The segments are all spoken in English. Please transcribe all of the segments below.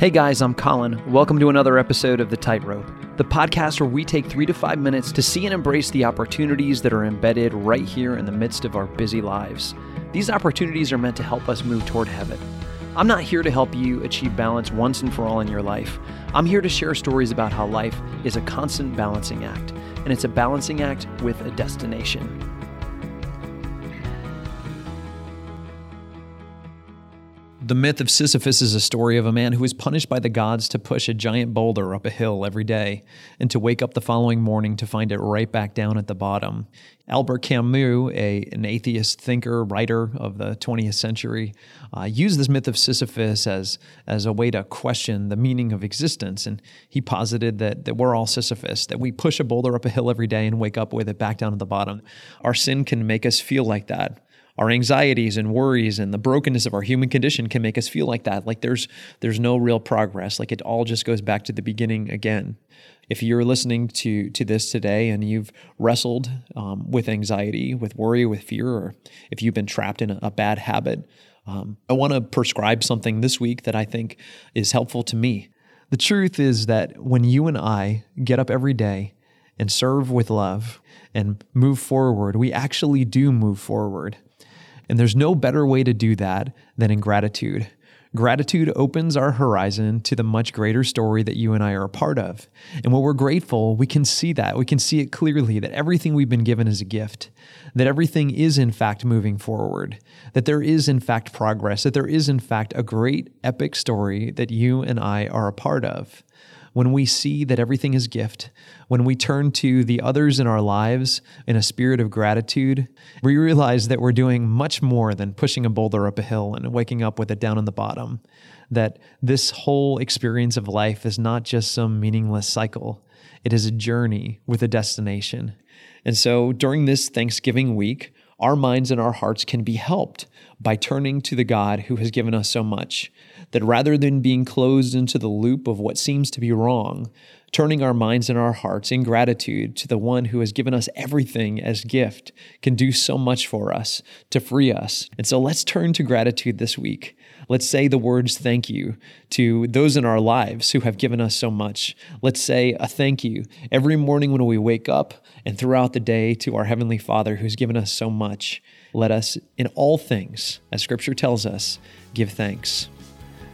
Hey guys, I'm Colin. Welcome to another episode of The Tightrope, the podcast where we take three to five minutes to see and embrace the opportunities that are embedded right here in the midst of our busy lives. These opportunities are meant to help us move toward heaven. I'm not here to help you achieve balance once and for all in your life. I'm here to share stories about how life is a constant balancing act, and it's a balancing act with a destination. The myth of Sisyphus is a story of a man who was punished by the gods to push a giant boulder up a hill every day and to wake up the following morning to find it right back down at the bottom. Albert Camus, a, an atheist thinker, writer of the 20th century, uh, used this myth of Sisyphus as, as a way to question the meaning of existence. And he posited that, that we're all Sisyphus, that we push a boulder up a hill every day and wake up with it back down at the bottom. Our sin can make us feel like that our anxieties and worries and the brokenness of our human condition can make us feel like that. Like there's there's no real progress. Like it all just goes back to the beginning again. If you're listening to to this today and you've wrestled um, with anxiety with worry with fear or if you've been trapped in a, a bad habit um, i want to prescribe something this week that i think is helpful to me. The truth is that when you and i get up every day and serve with love and move forward we actually do move forward and there's no better way to do that than in gratitude. Gratitude opens our horizon to the much greater story that you and I are a part of. And when we're grateful, we can see that. We can see it clearly that everything we've been given is a gift, that everything is in fact moving forward, that there is in fact progress, that there is in fact a great epic story that you and I are a part of when we see that everything is gift, when we turn to the others in our lives in a spirit of gratitude, we realize that we're doing much more than pushing a boulder up a hill and waking up with it down on the bottom. That this whole experience of life is not just some meaningless cycle, it is a journey with a destination. And so during this Thanksgiving week, our minds and our hearts can be helped by turning to the God who has given us so much. That rather than being closed into the loop of what seems to be wrong, turning our minds and our hearts in gratitude to the one who has given us everything as gift can do so much for us to free us. And so let's turn to gratitude this week. Let's say the words thank you to those in our lives who have given us so much. Let's say a thank you every morning when we wake up and throughout the day to our Heavenly Father who's given us so much. Let us, in all things, as Scripture tells us, give thanks.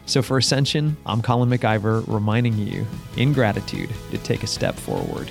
So for Ascension, I'm Colin MacIver reminding you, in gratitude, to take a step forward.